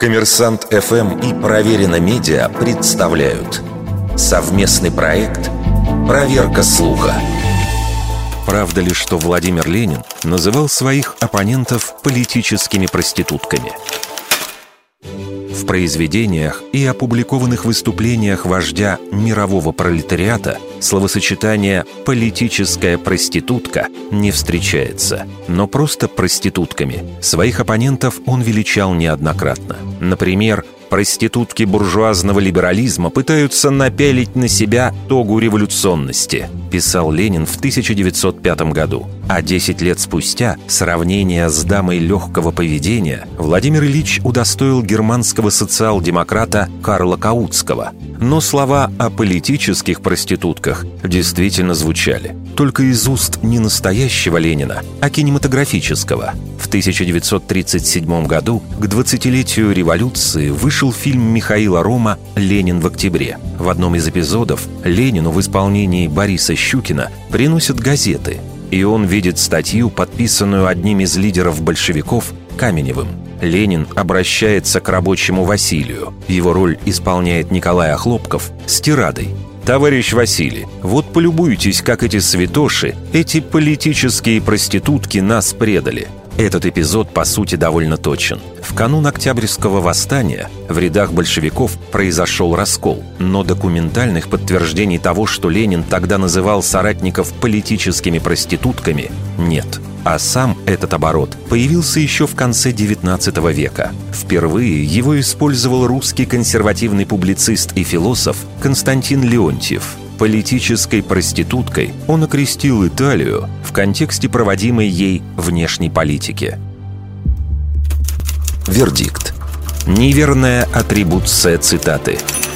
Коммерсант ФМ и Проверено Медиа представляют совместный проект «Проверка слуха». Правда ли, что Владимир Ленин называл своих оппонентов политическими проститутками – в произведениях и опубликованных выступлениях вождя мирового пролетариата словосочетание «политическая проститутка» не встречается. Но просто проститутками своих оппонентов он величал неоднократно. Например, проститутки буржуазного либерализма пытаются напялить на себя тогу революционности, писал Ленин в 1905 году. А 10 лет спустя сравнение с дамой легкого поведения Владимир Ильич удостоил германского социал-демократа Карла Каутского. Но слова о политических проститутках действительно звучали. Только из уст не настоящего Ленина, а кинематографического. В 1937 году к 20-летию революции вышел фильм Михаила Рома «Ленин в октябре». В одном из эпизодов Ленину в исполнении Бориса Щукина приносят газеты – и он видит статью, подписанную одним из лидеров большевиков Каменевым. Ленин обращается к рабочему Василию. Его роль исполняет Николай Охлопков с тирадой. «Товарищ Василий, вот полюбуйтесь, как эти святоши, эти политические проститутки нас предали. Этот эпизод, по сути, довольно точен. В канун Октябрьского восстания в рядах большевиков произошел раскол, но документальных подтверждений того, что Ленин тогда называл соратников политическими проститутками, нет. А сам этот оборот появился еще в конце XIX века. Впервые его использовал русский консервативный публицист и философ Константин Леонтьев – Политической проституткой он окрестил Италию в контексте проводимой ей внешней политики. Вердикт. Неверная атрибуция цитаты –